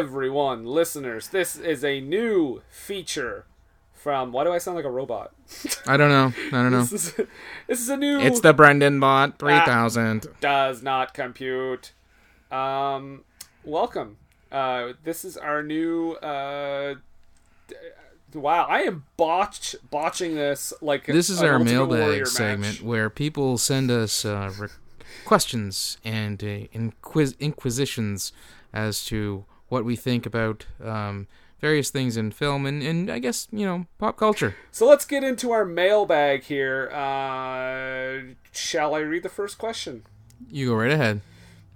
Everyone, listeners. This is a new feature from. Why do I sound like a robot? I don't know. I don't know. This is, this is a new. It's the Brendan Bot 3000. does not compute. Um, welcome. Uh, this is our new. Uh, d- wow, I am botch botching this like This is our mailbag segment where people send us uh, re- questions and uh, inquis- inquisitions as to what we think about um, various things in film and, and I guess, you know, pop culture. So let's get into our mailbag here. Uh, shall I read the first question? You go right ahead.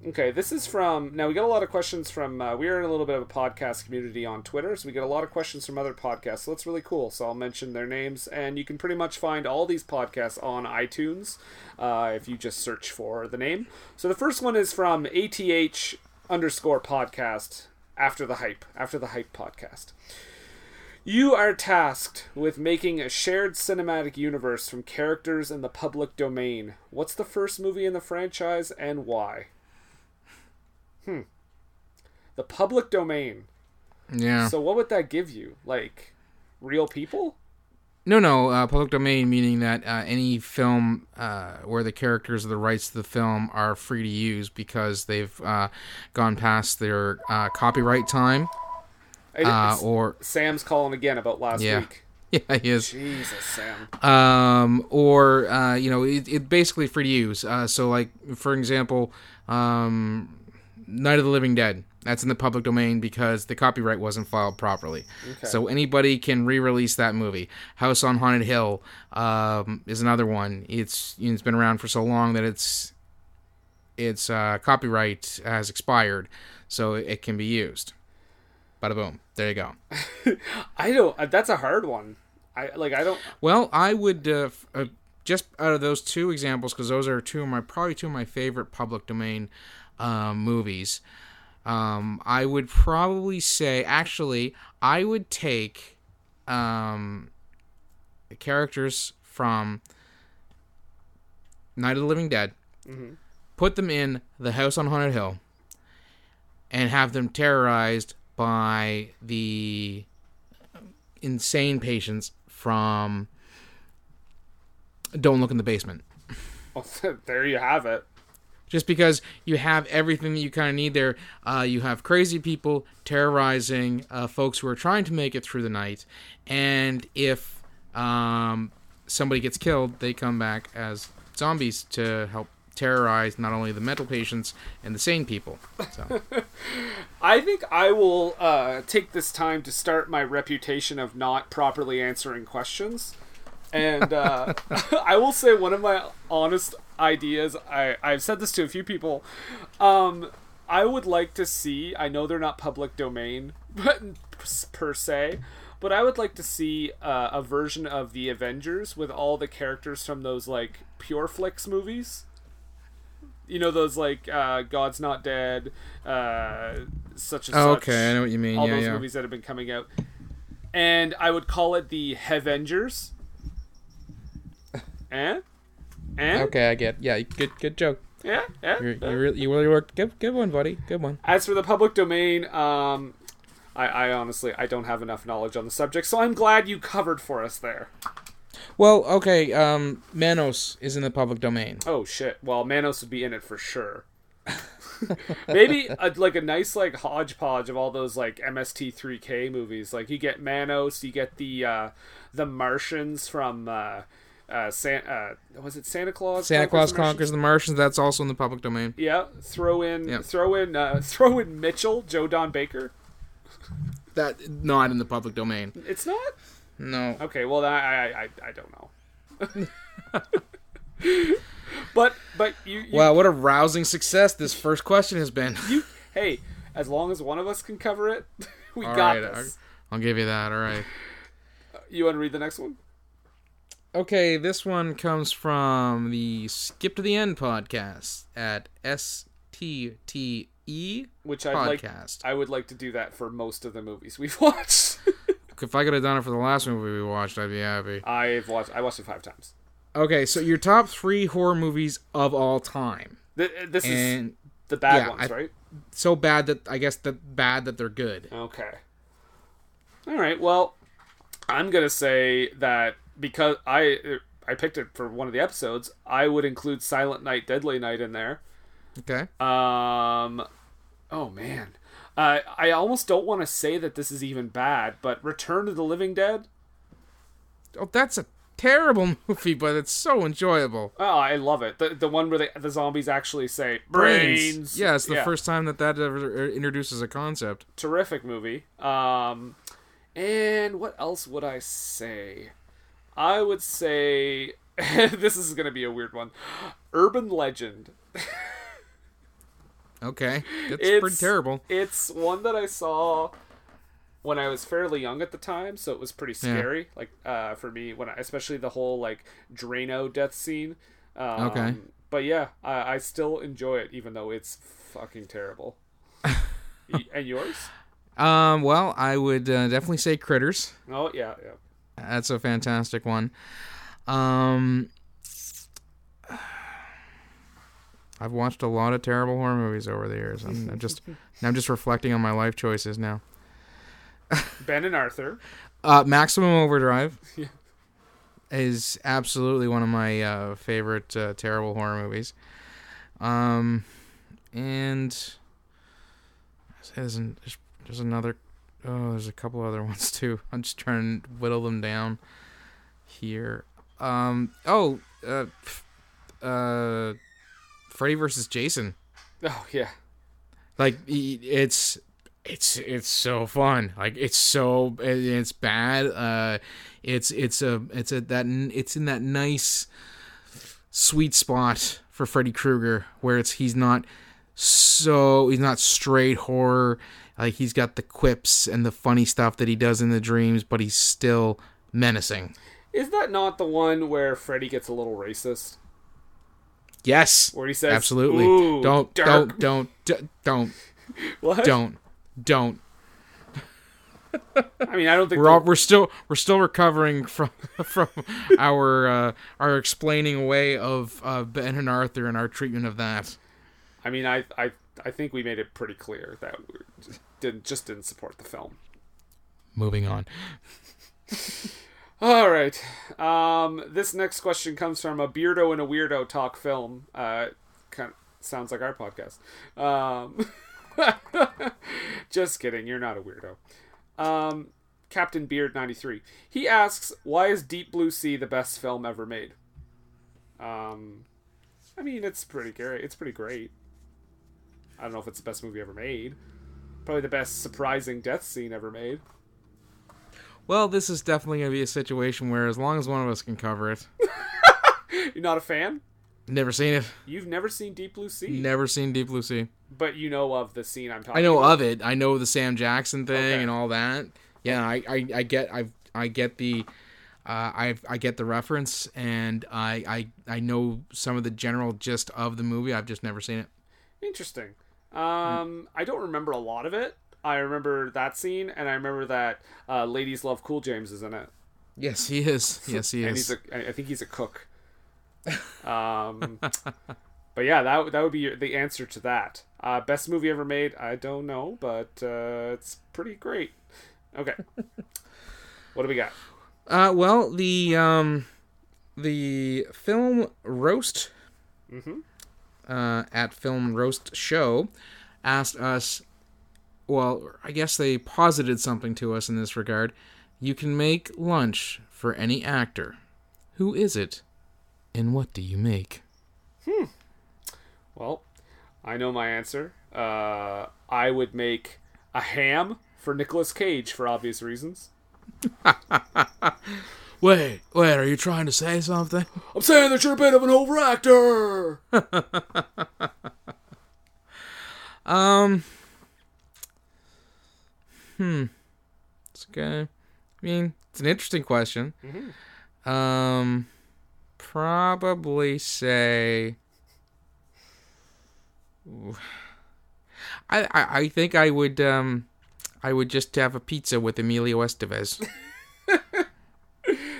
Okay, this is from. Now, we get a lot of questions from. Uh, we are in a little bit of a podcast community on Twitter, so we get a lot of questions from other podcasts. So that's really cool. So I'll mention their names, and you can pretty much find all these podcasts on iTunes uh, if you just search for the name. So the first one is from ATH underscore podcast after the hype, after the hype podcast. You are tasked with making a shared cinematic universe from characters in the public domain. What's the first movie in the franchise and why? Hmm. The public domain. Yeah. So what would that give you? Like real people? No, no, uh, public domain meaning that uh, any film uh, where the characters of the rights to the film are free to use because they've uh, gone past their uh, copyright time, uh, or Sam's calling again about last Yeah. week. yeah, he is, Jesus, Sam. um, or uh, you know, it, it basically free to use. Uh, so, like for example, um, Night of the Living Dead. That's in the public domain because the copyright wasn't filed properly. So anybody can re-release that movie. House on Haunted Hill um, is another one. It's it's been around for so long that its its uh, copyright has expired, so it can be used. Bada boom. There you go. I don't. uh, That's a hard one. I like. I don't. Well, I would uh, f- uh, just out of those two examples, because those are two of my probably two of my favorite public domain um, movies. Um, I would probably say, actually, I would take um, the characters from Night of the Living Dead, put them in the House on Haunted Hill, and have them terrorized by the insane patients from Don't Look in the Basement. Well, there you have it. Just because you have everything that you kind of need there, uh, you have crazy people terrorizing uh, folks who are trying to make it through the night, and if um, somebody gets killed, they come back as zombies to help terrorize not only the mental patients and the sane people. So. I think I will uh, take this time to start my reputation of not properly answering questions. And uh, I will say one of my honest ideas, I, I've said this to a few people. Um, I would like to see, I know they're not public domain but per se, but I would like to see uh, a version of the Avengers with all the characters from those like Pure Flix movies you know those like uh, God's Not Dead, uh, such and Oh, such. okay, I know what you mean. All yeah, those yeah. movies that have been coming out, and I would call it the Avengers. Eh? Eh? Okay, I get. Yeah, good, good joke. Yeah, yeah. You, you really, you really worked. Good, good one, buddy. Good one. As for the public domain, um, I, I honestly I don't have enough knowledge on the subject, so I'm glad you covered for us there. Well, okay. Um, Manos is in the public domain. Oh shit! Well, Manos would be in it for sure. Maybe a, like a nice like hodgepodge of all those like MST3K movies. Like you get Manos, you get the uh, the Martians from uh, uh, San- uh, was it Santa Claus? Santa Claus the conquers the Martians. That's also in the public domain. Yeah, throw in Yeah. throw in uh, throw in Mitchell, Joe Don Baker. That not in the public domain. It's not No. okay. Well, I I I, I don't know. but but you, you Wow, what a rousing success this first question has been. you hey, as long as one of us can cover it, we All got right, this. I'll give you that. All right. You want to read the next one? Okay, this one comes from the Skip to the End podcast at STTE Which I'd like. I would like to do that for most of the movies we've watched. if I could have done it for the last movie we watched, I'd be happy. I've watched. I watched it five times. Okay, so your top three horror movies of all time. Th- uh, This is The bad Yeah, ones, I- right? So bad that I guess the bad that they're good. Okay. All right. Well, I'm gonna say that because I I picked it for one of the episodes, I would include Silent Night, Deadly Night in there. Okay. Um, oh man, uh, I almost don't want to say that this is even bad, but Return to the Living Dead. Oh, that's a terrible movie, but it's so enjoyable. Oh, I love it. The the one where the, the zombies actually say brains. Yeah, it's the first time that that ever introduces a concept. terrific movie. Um, and what else would I say? I would say this is going to be a weird one. Urban Legend. Okay, that's It's pretty terrible. It's one that I saw when I was fairly young at the time, so it was pretty scary. Like uh, for me, when I, especially the whole like Drano death scene. Um, Okay. But yeah, I, I still enjoy it, even though it's fucking terrible. And yours? Um, well, I would uh, definitely say Critters. Oh yeah, yeah. That's a fantastic one. Um, I've watched a lot of terrible horror movies over the years. I'm, I'm just I'm just reflecting on my life choices now. Ben and Arthur. Uh, Maximum Overdrive Yeah. is absolutely one of my uh, favorite uh, terrible horror movies. Um, and there's, an, there's, there's another. Oh, there's a couple other ones too. I'm just trying to whittle them down here. Um. Oh. Uh. Uh. Freddy versus Jason. Oh yeah. Like it's it's it's so fun. Like it's so it's bad. Uh, it's it's a it's a that it's in that nice sweet spot for Freddy Krueger where it's he's not so he's not straight horror. Like he's got the quips and the funny stuff that he does in the dreams, but he's still menacing. Is that not the one where Freddy gets a little racist? Yes, Where he says, absolutely. "Ooh, don't dark." don't don't don't What? don't don't. I mean, I don't think We're all, we're still we're still recovering from from our uh, our explaining away of uh, Ben and Arthur and our treatment of that. I mean, I I I think we made it pretty clear that we didn't just didn't support the film. Moving on. All right. Um, this next question comes from a beardo and a weirdo talk film. Uh, kind of sounds like our podcast. Um, just kidding. You're not a weirdo. Um, Captain Beard ninety three. He asks, "Why is Deep Blue Sea the best film ever made?" Um, I mean, it's pretty great. It's pretty great. I don't know if it's the best movie ever made. Probably the best surprising death scene ever made. Well, this is definitely going to be a situation where, as long as one of us can cover it, You're not a fan? never seen it, You've never seen Deep Blue Sea, never seen Deep Blue Sea. but you know of the scene I'm talking. I know about. of it. I know the Sam Jackson thing Okay. and all that. Yeah, I, I, I get I I get the uh, I I get the reference and I, I I know some of the general gist of the movie. I've just never seen it. Interesting. Um, I don't remember a lot of it. I remember that scene, and I remember that uh, "Ladies Love Cool James" is in it, Yes, he is. Yes, he is. and he's a. I I think he's a cook. Um, but yeah, that that would be the answer to that. Uh, best movie ever made? I don't know, but uh, it's pretty great. Okay, what do we got? Uh, well, the um, the film roast Mhm. Uh, at Film Roast Show asked us. Well, I guess they posited something to us in this regard. You can make lunch for any actor. Who is it, and what do you make? Hmm. Well, I know my answer. Uh, I would make a ham for Nicolas Cage for obvious reasons. Wait, wait, are you trying to say something? I'm saying that you're a bit of an overactor. Um. Hmm. It's okay. I mean, it's an interesting question. Um. Probably say. I, I I think I would um I would just have a pizza with Emilio Estevez.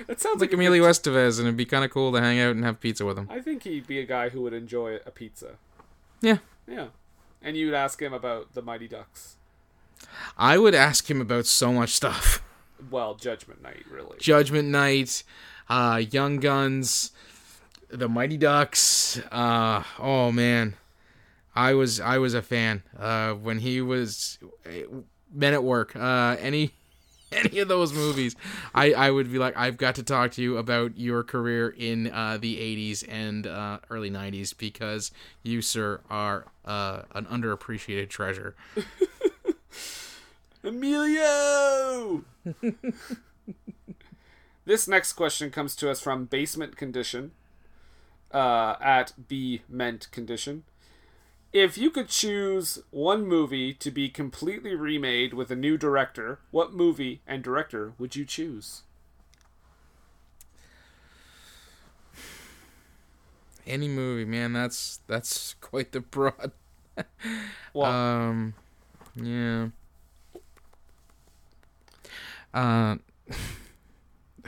That sounds like like Emilio Estevez, and it'd be kind of cool to hang out and have pizza with him. I think he'd be a guy who would enjoy a pizza. Yeah. Yeah. and you'd ask him about the Mighty Ducks. I would ask him about so much stuff. Well, Judgment Night, really. Judgment Night, uh, Young Guns, the Mighty Ducks. Uh, oh man, I was I was a fan uh, when he was Men at Work. Uh, any any of those movies, I I would be like, I've got to talk to you about your career in uh, the '80s and uh, early '90s because you, sir, are uh, an underappreciated treasure. Emilio! this next question comes to us from Basement Condition uh, at B Ment Condition. If you could choose one movie to be completely remade with a new director, what movie and director would you choose? Any movie, man. That's that's quite the broad. Well, um, yeah. Uh,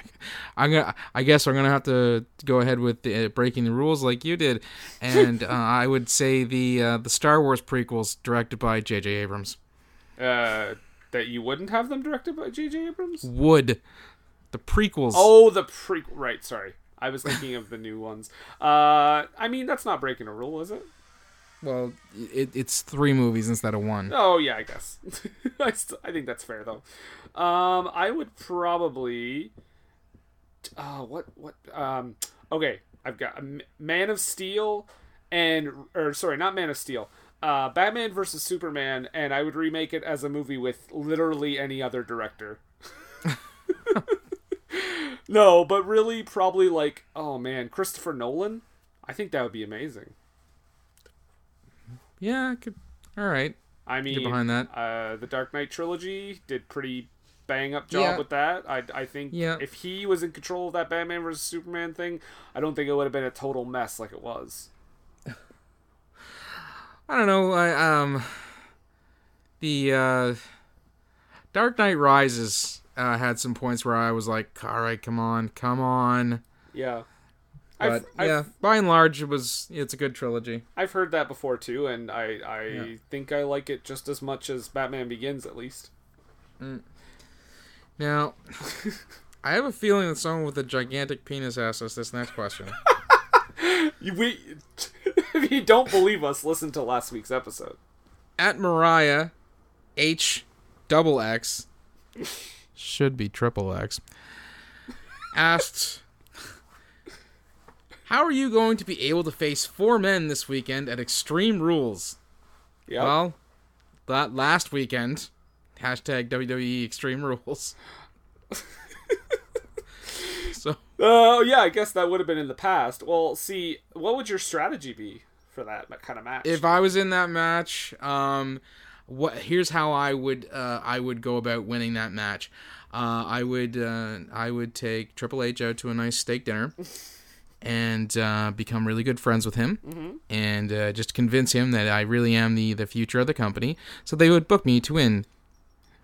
I'm gonna. I guess I'm gonna have to go ahead with the, uh, breaking the rules like you did, and uh, I would say the uh, the Star Wars prequels directed by J.J. Abrams. uh, that you wouldn't have them directed by J.J. Abrams? Would the prequels? Oh, the pre. Right, sorry. I was thinking of the new ones. Uh, I mean, that's not breaking a rule, is it? well, it, it's three movies instead of one. Oh yeah, I guess. I, st- I think that's fair though. Um, I would probably. Uh, what what? Um, okay, I've got Man of Steel, and or sorry, not Man of Steel. Uh, Batman versus Superman, and I would remake it as a movie with literally any other director. no, but really, probably like, oh man, Christopher Nolan. I think that would be amazing. Yeah, I could. All right. I mean, behind that. Uh, the Dark Knight trilogy did pretty bang up job Yeah. with that. I I think Yeah. if he was in control of that Batman versus Superman thing, I don't think it would have been a total mess like it was. I don't know. I um, the uh, Dark Knight Rises uh, had some points where I was like, "All right, come on, come on." Yeah. But I've, I've, yeah, by and large, it was it's a good trilogy. I've heard that before too, and I I think I like it just as much as Batman Begins, at least. Now, I have a feeling that someone with a gigantic penis asked us this next question. We, if you don't believe us, listen to last week's episode. At Mariah H double X should be triple X asked How are you going to be able to face four men this weekend at Extreme Rules? Yeah. Well, that last weekend, hashtag WWE Extreme Rules. so Oh yeah, I guess that would have been in the past. Well, see, what would your strategy be for that kind of match? if I was in that match, um, what here's how I would uh, I would go about winning that match. Uh, I would uh, I would take Triple H out to a nice steak dinner. And uh, become really good friends with him, and uh, just convince him that I really am the, the future of the company. So they would book me to win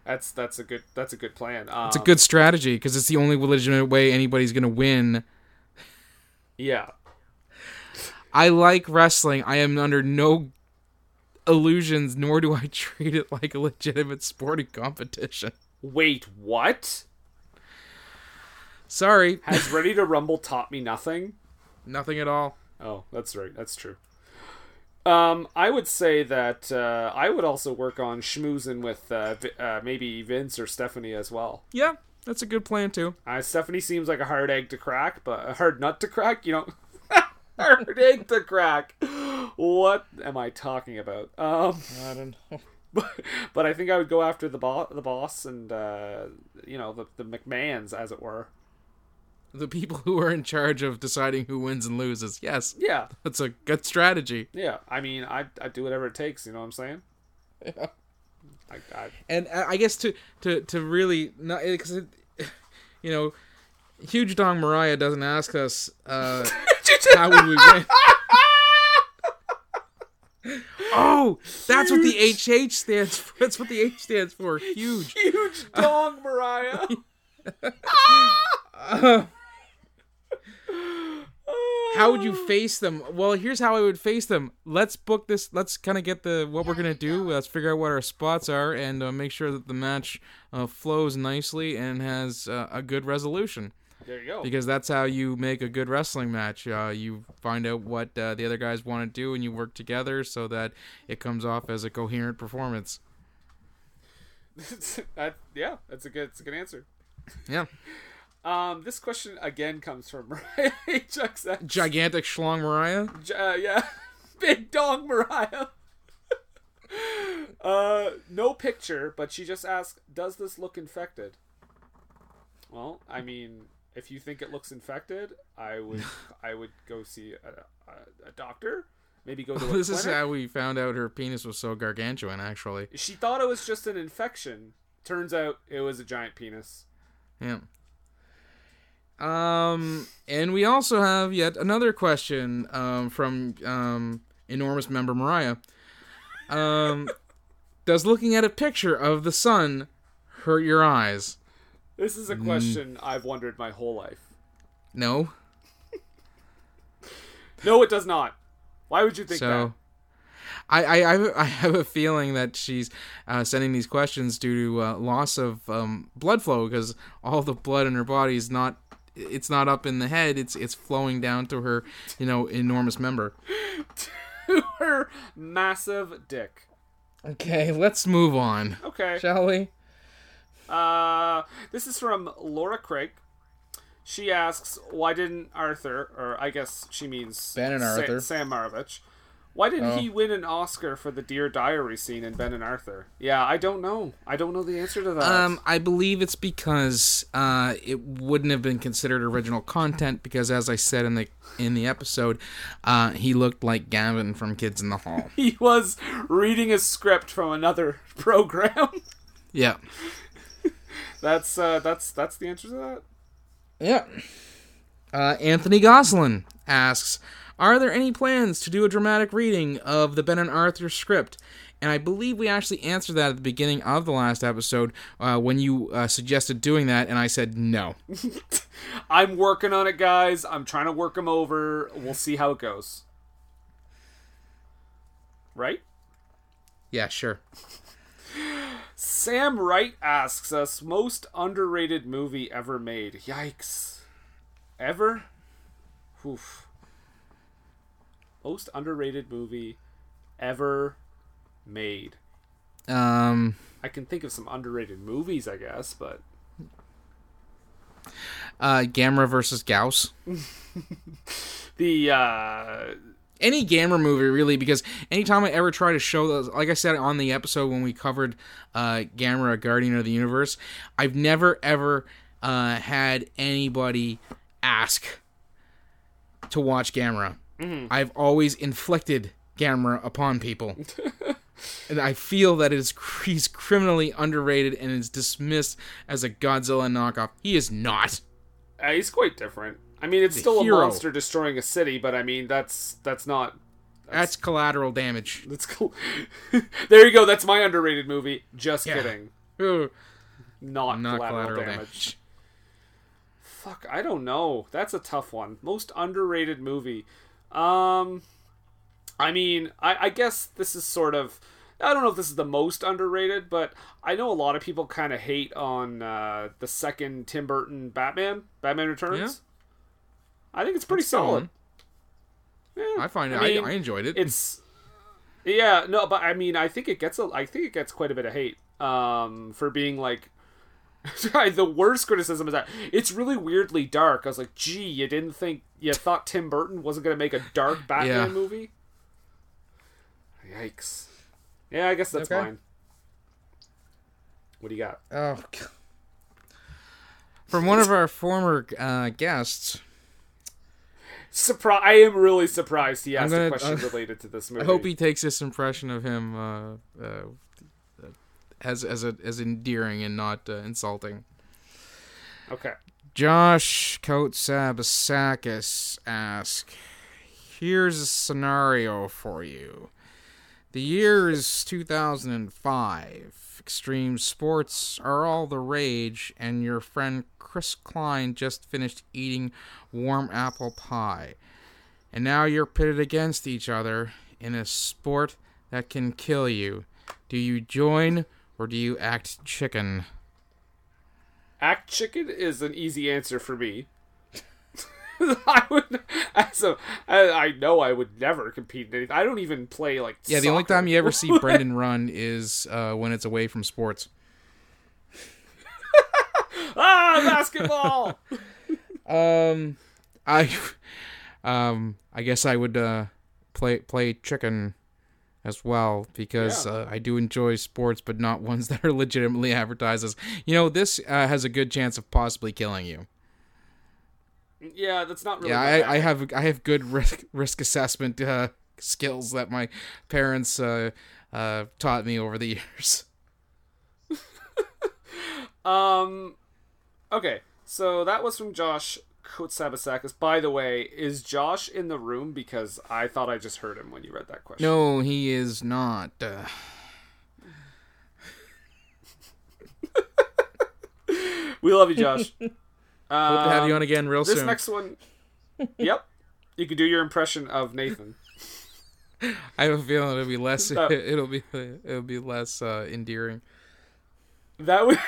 That's that's a good that's a good plan. Um, It's a good strategy because it's the only legitimate way anybody's gonna win. yeah. I like wrestling. I am under no illusions, nor do I treat it like a legitimate sporting competition. Wait, what? Sorry, Has Ready to Rumble taught me nothing? nothing at all. Oh, that's right. That's true. Um, I would say that uh, I would also work on schmoozing with uh, uh, maybe Vince or Stephanie as well. Yeah, that's a good plan too. Uh, Stephanie seems like a hard egg to crack, but a hard nut to crack, you know. hard egg to crack. What am I talking about? Um, I don't know. but, but I think I would go after the boss, the boss, and uh, you know the the McMahons, as it were. The people who are in charge of deciding who wins and loses. Yes, Yeah, that's a good strategy. yeah. I mean, I I do whatever it takes. You know what I'm saying? Yeah. I, I, And I guess to to to really not because you know, huge dong Mariah doesn't ask us uh, how would we win. Oh, that's what the HH stands for. That's what the H stands for. Huge. huge dong, Mariah. how would you face them? Well, here's how I would face them. Let's book this. Let's kind of get the what we're gonna do. Let's figure out what our spots are and uh, make sure that the match uh, flows nicely and has uh, a good resolution. There you go. Because that's how you make a good wrestling match. Uh, you find out what uh, the other guys want to do, and you work together so that it comes off as a coherent performance. that, yeah, that's a good. It's a good answer. Yeah. Um, this question again comes from Mariah HXX. Gigantic schlong Mariah. Uh, yeah, big dong Mariah. uh, no picture, but she just asked, "Does this look infected?" Well, I mean, if you think it looks infected, I would I would go see a, a, a doctor. Maybe go to a this clinic. is how we found out her penis was so gargantuan. Actually, She thought it was just an infection. Turns out it was a giant penis. yeah. Um, and we also have yet another question um, from um, enormous member Mariah. Um, does looking at a picture of the sun hurt your eyes? This is a question I've wondered my whole life. No. No, it does not. Why would you think? So, I, I, I have- I have a feeling that she's uh, sending these questions due to uh, loss of um, blood flow because all the blood in her body is not it's not up in the head it's it's flowing down to her you know enormous member. To her massive dick. Okay, let's move on, Okay. shall we? Uh, this is from Laura Craig. She asks, "Why didn't Arthur, or I guess she means Ben and Sa- Arthur. Sam Mraovich, why didn't Oh. he win an Oscar for the Dear Diary scene in Ben and Arthur?" Yeah, I don't know. I don't know the answer to that. Um, I believe it's because uh, it wouldn't have been considered original content because, as I said in the in the episode, uh, he looked like Gavin from Kids in the Hall. he was reading a script from another program. yeah, that's uh, that's that's the answer to that. yeah. Uh, Anthony Goslin asks, "Are there any plans to do a dramatic reading of the Ben and Arthur script?" And I believe we actually answered that at the beginning of the last episode uh, when you uh, suggested doing that, and I said no. I'm working on it, guys. I'm trying to work them over. We'll see how it goes. Right? Yeah, sure. Sam Wright asks us most underrated movie ever made. Yikes. Ever? Oof. Most underrated movie ever made. Um, I can think of some underrated movies, I guess, but uh, Gamera versus Gyaos. the uh any Gamera movie really because anytime I ever try to show those like I said on the episode when we covered uh Gamera Guardian of the Universe, I've never ever uh had anybody ask to watch Gamera. I've always inflicted Gamera upon people. and I feel that it is he's criminally underrated and is dismissed as a Godzilla knockoff. He is not. uh, he's quite different. I mean, it's still hero. a monster destroying a city, but I mean, that's that's not That's collateral damage. that's cool. there you go. That's my underrated movie. Just Yeah. kidding. Not, not collateral, collateral damage. damage. Fuck, I don't know. That's a tough one. Most underrated movie. Um, I mean, I, I guess this is sort of. I don't know if this is the most underrated, but I know a lot of people kind of hate on uh, the second Tim Burton Batman, Batman Returns. I think it's pretty It's solid. Yeah, I find it. mean, I, I enjoyed it. it's yeah no but i mean i think it gets a i think it gets quite a bit of hate um for being like the worst criticism is that it's really weirdly dark i was like gee you didn't think you thought tim burton wasn't going to make a dark batman Yeah. movie yikes yeah i guess that's Okay. fine what do you got Oh. From one of our former uh, guests, surprise i am really surprised he asked gonna- a question uh, related to this movie. I hope he takes this impression of him uh, uh, as as a, as endearing and not uh, insulting. okay Josh Kotsabasakis asks, "Here's a scenario for you. The year is 2005. Extreme sports are all the rage, and your friend Chris Klein just finished eating warm apple pie. and now you're pitted against each other in a sport that can kill you. Do you join or do you act chicken? Act chicken is an easy answer for me. I would, as a, I, I know I would never compete in anything. I don't even play like. Yeah, the only time you ever see Brendan run is uh, when it's away from sports. ah basketball. Um, I, um, I guess I would uh, play play chicken as well because Yeah. uh, I do enjoy sports, but not ones that are legitimately advertised as. You know, this uh, has a good chance of possibly killing you. yeah, that's not really. yeah, I, I have I have good risk risk assessment uh, skills that my parents uh, uh, taught me over the years. Um, okay, so that was from Josh Kotsabasakis. By the way, is Josh in the room? Because I thought I just heard him when you read that question. No, he is not. Uh, We love you, Josh. hope to have you on again real Um, This soon. next one. yep. You can do your impression of Nathan. I have a feeling it'll be less. Uh, it'll be it'll be less uh, endearing. That that would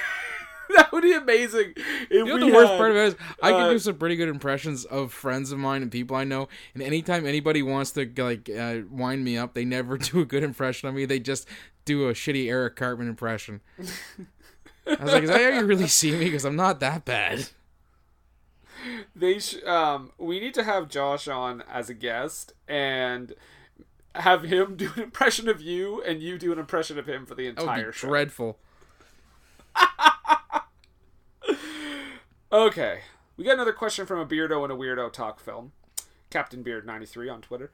be amazing. If You know the worst had- part of it is? I can uh, do some pretty good impressions of friends of mine and people I know. And anytime anybody wants to like uh, wind me up, they never do a good impression of me. They just do a shitty Eric Cartman impression. I was like, "Is that how you really see me? Because I'm not that bad." they sh- um we need to have Josh on as a guest and have him do an impression of you and you do an impression of him for the entire show. dreadful. Okay. We got another question from a Beardo and a Weirdo Talk film. Captain Beard 93 on Twitter.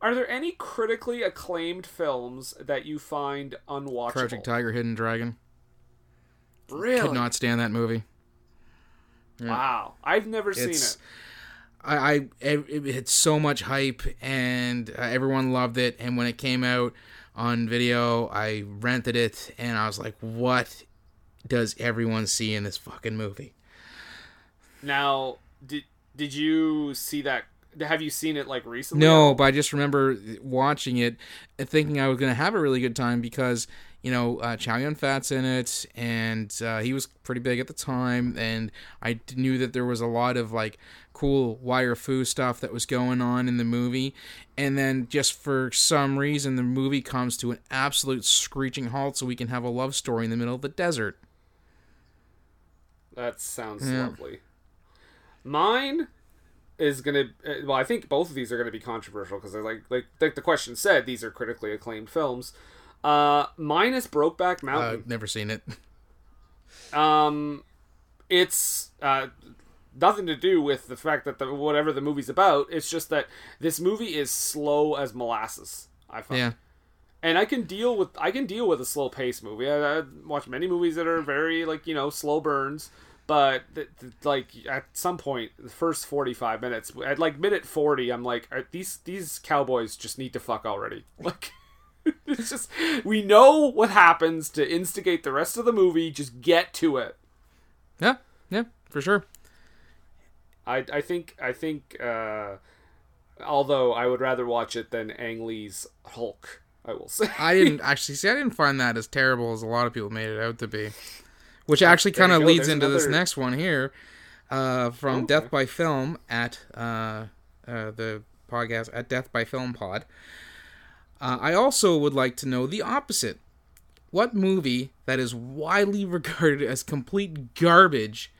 Are there any critically acclaimed films that you find unwatchable? Crouching Tiger, Hidden Dragon. Really? Could not stand that movie. Wow. I've never seen it. I, I it, it had so much hype and uh, everyone loved it. And when it came out on video, I rented it and I was like, "What does everyone see in this fucking movie?" Now, did did you see that? Have you seen it like recently? No, but I just remember watching it and thinking I was going to have a really good time because you know uh, Chow Yun Fat's in it, and uh, he was pretty big at the time, and I knew that there was a lot of like cool wire fu stuff that was going on in the movie, and then just for some reason the movie comes to an absolute screeching halt, so we can have a love story in the middle of the desert. That sounds Yeah. lovely. Mine is gonna. uh, Well, I think both of these are gonna be controversial because they're like, like, like the question said, these are critically acclaimed films. Uh, mine is Brokeback Mountain. I've never seen it. Um, it's uh, nothing to do with the fact that the whatever the movie's about. It's just that this movie is slow as molasses. I find. Yeah. And I can deal with I can deal with a slow pace movie. I, I watch many movies that are very like you know slow burns, but th- th- like at some point, the first forty five minutes, at like minute forty, I'm like, these these cowboys just need to fuck already. Like, it's just we know what happens to instigate the rest of the movie. Just get to it. Yeah. Yeah. For sure. I I think I think uh, although I would rather watch it than Ang Lee's Hulk. I will say. I didn't actually see. I didn't find that as terrible as a lot of people made it out to be. Which actually kind of leads there's into this next one here, uh, from Okay. Death by Film at uh, uh, the podcast at Death by Film Pod. Uh, I also would like to know the opposite. What movie that is widely regarded as complete garbage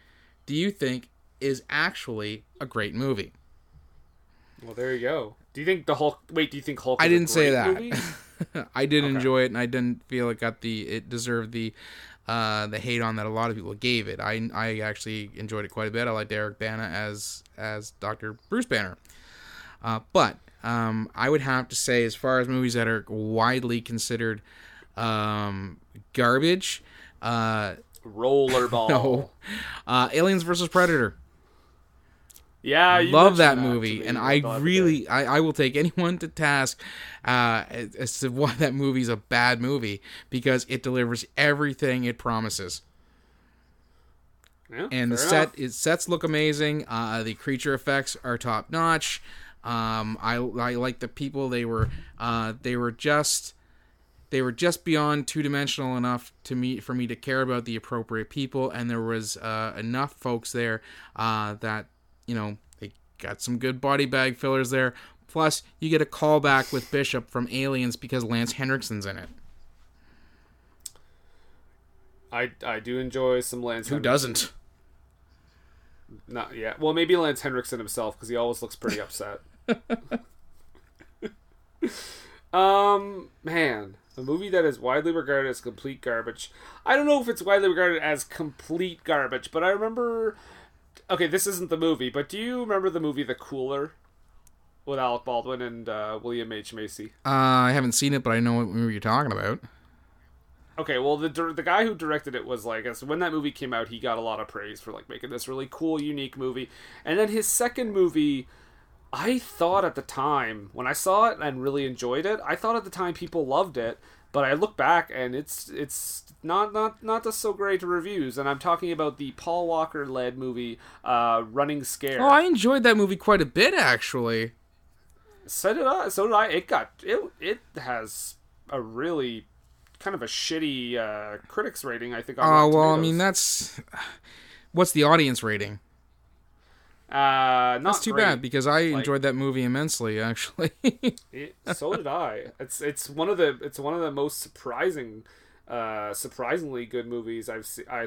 do you think is actually a great movie? Well, there you go. Do you think the Hulk? Wait, do you think Hulk? I didn't say that. I did Okay. enjoy it, and I didn't feel it got the it deserved the uh, the hate on that a lot of people gave it. I I actually enjoyed it quite a bit. I liked Eric Bana as as Doctor Bruce Banner, uh, but um, I would have to say, as far as movies that are widely considered um, garbage, uh, Rollerball. no, uh, Aliens versus Predator. Yeah, you love that to movie, and I really, I, I will take anyone to task uh, as to why that movie's a bad movie because it delivers everything it promises. Yeah, And the set, enough. its sets look amazing. Uh, the creature effects are top notch. Um, I I like the people. They were uh, they were just they were just beyond two dimensional enough to me for me to care about the appropriate people, and there was uh, enough folks there uh, that you know they got some good body bag fillers there. Plus, you get a callback with Bishop from Aliens because Lance Henriksen's in it. I I do enjoy some Lance. Who doesn't? Not yet. Well, maybe Lance Henriksen himself because he always looks pretty upset. um, man, a movie that is widely regarded as complete garbage. I don't know if it's widely regarded as complete garbage, but I remember. Okay, this isn't the movie, but do you remember the movie The Cooler with Alec Baldwin and uh, William H Macy? Uh, I haven't seen it, but I know what movie you're talking about. Okay, well the the guy who directed it was like when that movie came out, he got a lot of praise for like making this really cool, unique movie. And then his second movie, I thought at the time when I saw it and really enjoyed it, I thought at the time people loved it, but I look back and it's it's not not not just so great reviews. And I'm talking about the Paul Walker led movie, uh, Running Scared. Oh, I enjoyed that movie quite a bit, actually. So did I. So did I. It got it. It has a really kind of a shitty uh, critics rating. I think. Oh well, I mean that's what's the audience rating? Uh, not That's too great. bad because I enjoyed that movie immensely. Actually, It, so did I. It's it's one of the it's one of the most surprising, uh, surprisingly good movies I've se- I,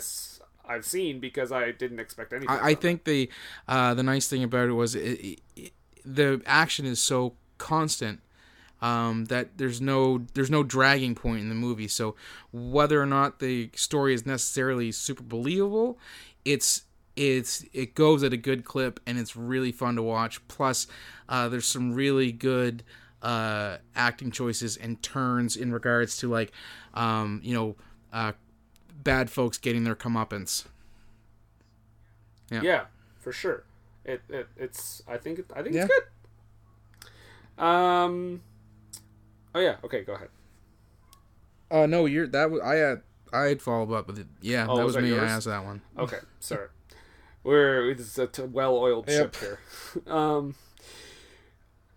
have seen because I didn't expect anything. I, I from it. think the uh, the nice thing about it was it, it, the action is so constant um, that there's no there's no dragging point in the movie. So whether or not the story is necessarily super believable, it's it's it goes at a good clip and it's really fun to watch. Plus, uh, there's some really good uh, acting choices and turns in regards to like um, you know uh, bad folks getting their comeuppance. Yeah. yeah, for sure. It, it it's I think it, I think Yeah. it's good. Um. Oh yeah. Okay. Go ahead. Uh, no, you're that. Was, I had I had followed up with it. Yeah, Oh, that was was that me. I yours? asked that one. Okay. Sorry. We're it's a t- well-oiled Yep. ship here. Um.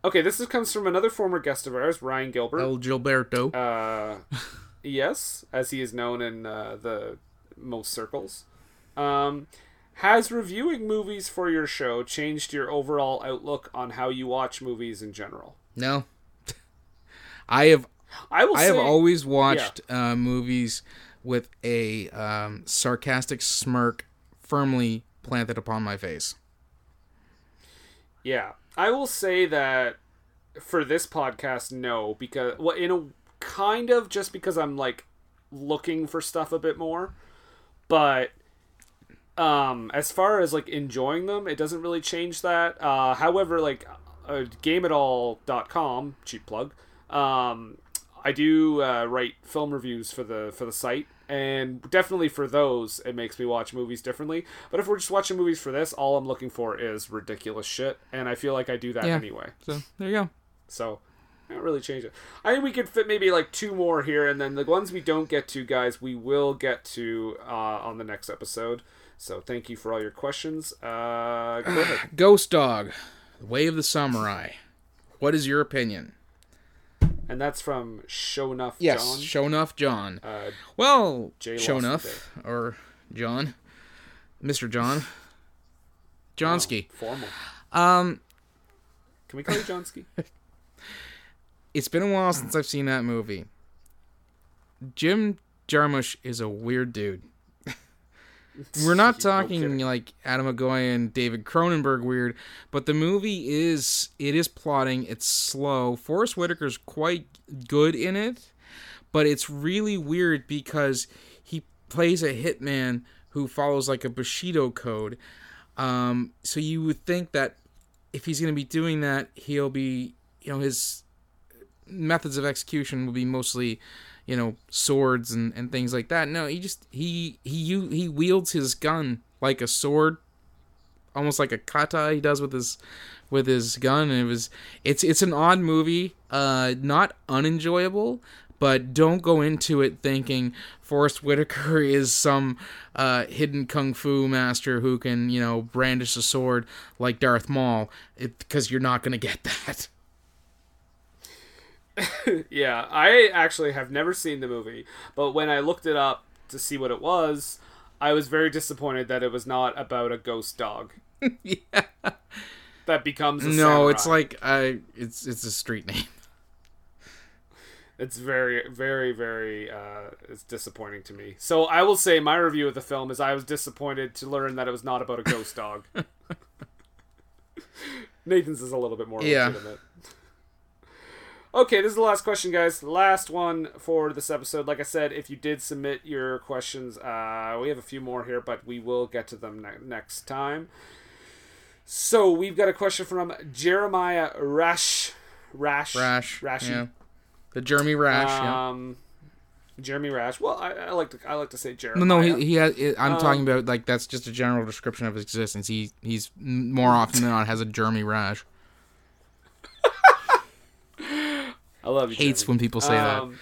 Okay, this is, comes from another former guest of ours, Ryan Gilbert. El Gilberto. Uh, yes, as he is known in uh, the most circles. Um, has reviewing movies for your show changed your overall outlook on how you watch movies in general? no, I have I will I have always watched uh, movies with a um, sarcastic smirk firmly planted upon my face. yeah, I will say that for this podcast, no, because well, in a kind of just because I'm like looking for stuff a bit more, but um as far as like enjoying them it doesn't really change that. Uh however like uh, gameatall.com cheap plug um i do uh, write film reviews for the for the site and definitely for those it makes me watch movies differently but if we're just watching movies for this all i'm looking for is ridiculous shit and i feel like i do that Yeah. anyway So there you go. so I don't really change it. I think we could fit maybe like two more here, and then the ones we don't get to, guys, we will get to uh, on the next episode. So thank you for all your questions. Uh, go. Ghost Dog, The Way of the Samurai. What is your opinion? And that's from Show Enough Yes, John. show enough, John. Uh, Well, Jay show enough, or John, Mister John, Johnsky. formal. Um, Can we call you Johnsky? it's been a while since I've seen that movie. Jim Jarmusch is a weird dude. We're not talking kidding. like Adam McGoy and David Cronenberg weird, but the movie is it is plotting. It's slow. Forest Whitaker's quite good in it, but it's really weird because he plays a hitman who follows like a Bushido code. Um, so you would think that if he's going to be doing that, he'll be, you know, his methods of execution will be mostly, you know, swords and, and things like that. No, he just he he he wields his gun like a sword, almost like a kata he does with his with his gun. And it was it's it's an odd movie, uh, not unenjoyable, but don't go into it thinking Forest Whitaker is some uh, hidden kung fu master who can, you know, brandish a sword like Darth Maul, because you're not going to get that. yeah, I actually have never seen the movie, but when I looked it up to see what it was, I was very disappointed that it was not about a ghost dog. yeah. That becomes a No, samurai. it's like uh, it's it's a street name. it's very very very uh it's disappointing to me so i will say my review of the film is i was disappointed to learn that it was not about a ghost dog nathan's is a little bit more Yeah. legitimate okay this is the last question guys last one for this episode like i said if you did submit your questions uh we have a few more here but we will get to them ne- next time so we've got a question from jeremiah rash rash Rash. Rashy. Yeah. The Jeremy Rash. yeah. Um, Jeremy Rash. Well, I, I like to I like to say Jeremy. No, no, he, he has. I'm Um, talking about like that's just a general description of his existence. He he's more often than not has a Jeremy Rash. I love you. Hates Jeremy. when people say that. Um,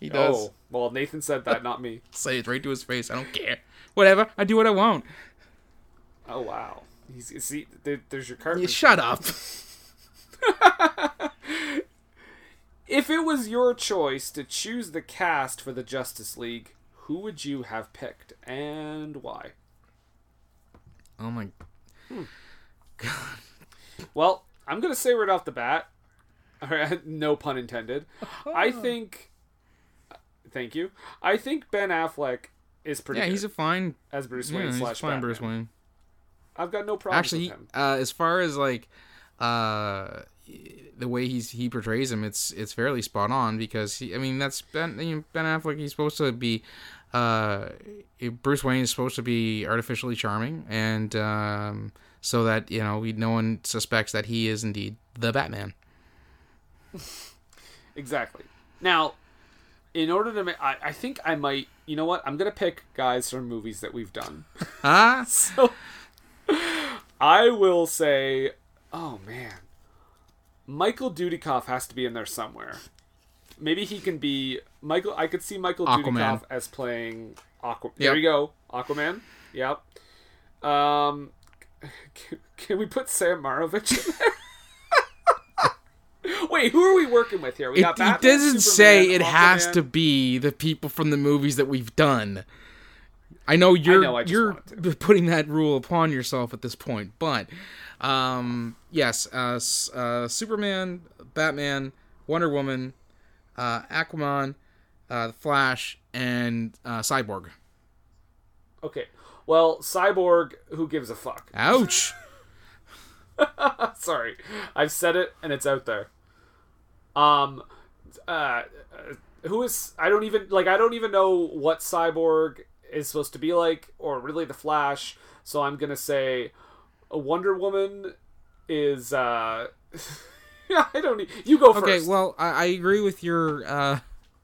He does. Oh, well, Nathan said that, not me. Say it right to his face. I don't care. Whatever. I do what I want. Oh wow. He's see. There, there's your card. Yeah, shut up. If it was your choice to choose the cast for the Justice League, who would you have picked and why? Oh my. God. Well, I'm gonna say right off the bat, no pun intended. I think. Thank you. I think Ben Affleck is pretty. Yeah, he's a fine. as Bruce Yeah, Wayne he's slash fine Batman. Bruce Wayne. I've got no problem Actually, with him. uh, as far as like uh, the way he's he portrays him, it's it's fairly spot on because he. I mean, that's Ben you know, Ben Affleck. He's supposed to be. Uh, Bruce Wayne is supposed to be artificially charming, and um, so that you know we, no one suspects that he is indeed the Batman. Exactly. Now, in order to make, I, I think I might. You know what? I'm gonna pick guys from movies that we've done. Ah, so I will say, oh man, Michael Dudikoff has to be in there somewhere. Maybe he can be Michael. I could see Michael Aquaman. Dudikoff as playing Aqua. Yep. There you go, Aquaman. Yep. Um, can, can we put Sam Mraovich in there? Wait, who are we working with here? We it, got it Batman, doesn't Superman, say it has to be the people from the movies that we've done. I know you're know, I you're putting that rule upon yourself at this point, but um, yes, uh, uh, Superman, Batman, Wonder Woman, uh, Aquaman, uh, Flash, and uh, Cyborg. Okay. Well, Cyborg, who gives a fuck? Ouch! Sorry, I've said it and it's out there. Um, uh, uh, who is? I don't even like. I don't even know what Cyborg is supposed to be like, or really the Flash. So I'm gonna say, a Wonder Woman is. uh Yeah, I don't. Need, you go for Okay, well, I, I agree with your uh,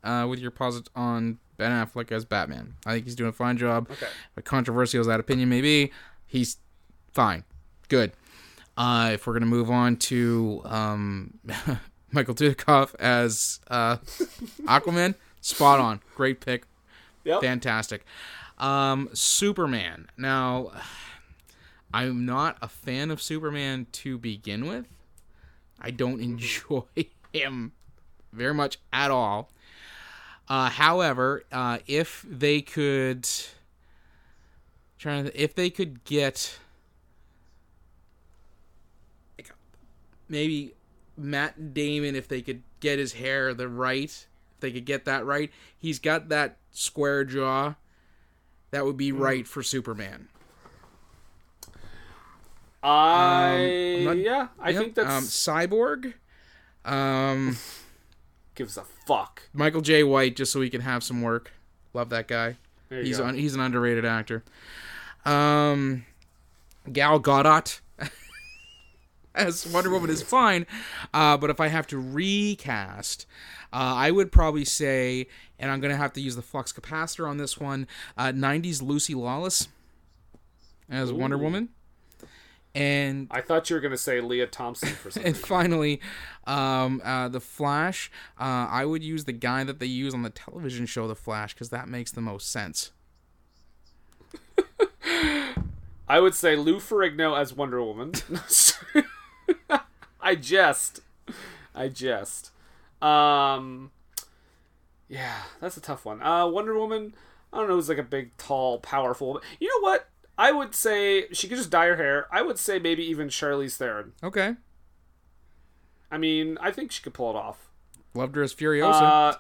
uh, with your posit on Ben Affleck as Batman. I think he's doing a fine job. Okay. But controversial as that opinion may be, he's fine, good. Uh, if we're gonna move on to um, Michael Dudikoff as uh, Aquaman, spot on, great pick, Yep. fantastic. Um, Superman. Now, I'm not a fan of Superman to begin with. I don't enjoy him very much at all. Uh, however, uh, if they could, trying to, if they could get like, maybe Matt Damon, if they could get his hair the right, if they could get that right, he's got that square jaw. That would be right for Superman. I I'm not- yeah, I Yep, think that's um, Cyborg. Um, gives a fuck. Michael Jai White, just so he can have some work. Love that guy. He's go. un- he's an underrated actor. Um, Gal Gadot as Wonder Woman is fine, uh, but if I have to recast, uh, I would probably say, and I'm gonna have to use the flux capacitor on this one. Uh, '90s Lucy Lawless as Wonder Woman. And I thought you were going to say Lea Thompson for some and reason. finally, um, uh, the Flash. Uh, I would use the guy that they use on the television show The Flash because that makes the most sense. I would say Lou Ferrigno as Wonder Woman. I jest. I jest. Um, yeah, that's a tough one. Uh, Wonder Woman. I don't know. Who's like a big, tall, powerful. You know what? I would say she could just dye her hair. I would say maybe even Charlize Theron. Okay, I mean, I think she could pull it off. loved her as Furiosa. Uh,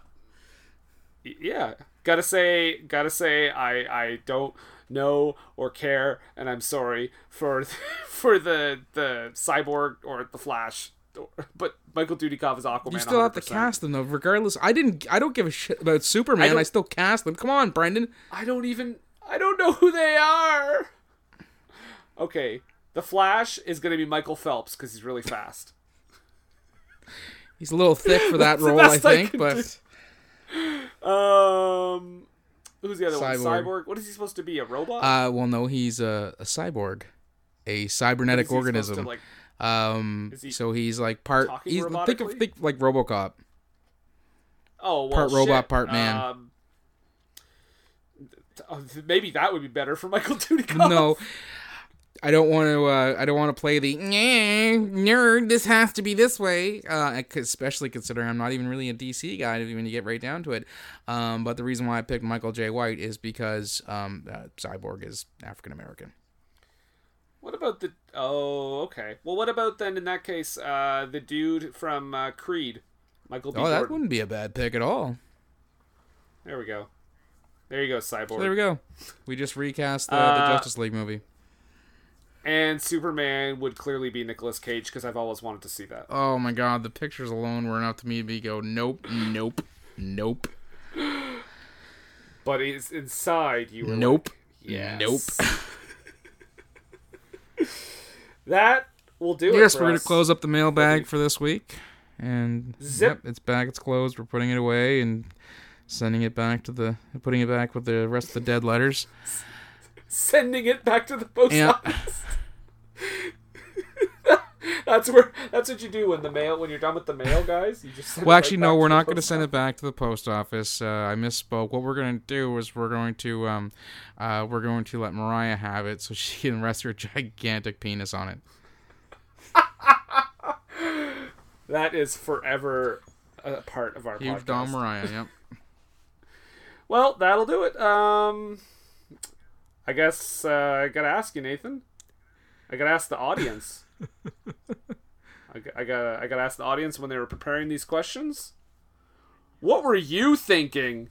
yeah, gotta say, gotta say, I I don't know or care, and I'm sorry for for the the cyborg or the Flash, but Michael Dudikoff is Aquaman. you still have to cast them though. Regardless, I didn't. I don't give a shit about Superman. I, don't- still cast them. Come on, Brendan. I don't even. I don't know who they are. Okay, the Flash is gonna be Michael Phelps because he's really fast. He's a little thick for that role, I I think. can but Um, who's the other Cyborg. one? Cyborg. What is he supposed to be? A robot? uh, well, no, he's a, a cyborg, a cybernetic organism. to, like, um, he so he's like part. He's think of think like RoboCop. Oh, well, Part robot, part man. Um, maybe that would be better for Michael Dudikoff. no i don't want to uh, i don't want to play the nerd this has to be this way uh, especially considering i'm not even really a dc guy when you get right down to it um, but the reason why i picked michael jai white is because um, uh, cyborg is african american What about the? Oh, okay. Well, what about then in that case, uh, the dude from uh, Creed, Michael B. oh that wouldn't be a bad pick at all There we go. There you go, Cyborg. so there we go we just recast the, the Uh, justice league movie And Superman would clearly be Nicolas Cage because I've always wanted to see that. oh my god the pictures alone were enough to me to go nope nope nope But it's inside you were nope like, yes. nope That will do yes, it. we're for gonna close up the mailbag for this week, and Zip. yep, it's back. It's closed. We're putting it away and sending it back to the putting it back with the rest of the dead letters. Sending it back to the post Yeah. office. that's where. That's what you do when the mail. When you're done with the mail, guys. You just. Send Well, actually, right no, we're not going to send it back to the post office. Uh, I misspoke. What we're going to do is we're going to um, uh, we're going to let Mariah have it so she can rest her gigantic penis on it. That is forever a part of our Huge podcast. Dom Mariah. Yep. Well, that'll do it. Um, I guess uh, I gotta ask you, Nathan. I gotta ask the audience. I, I gotta I gotta ask the audience when they were preparing these questions. What were you thinking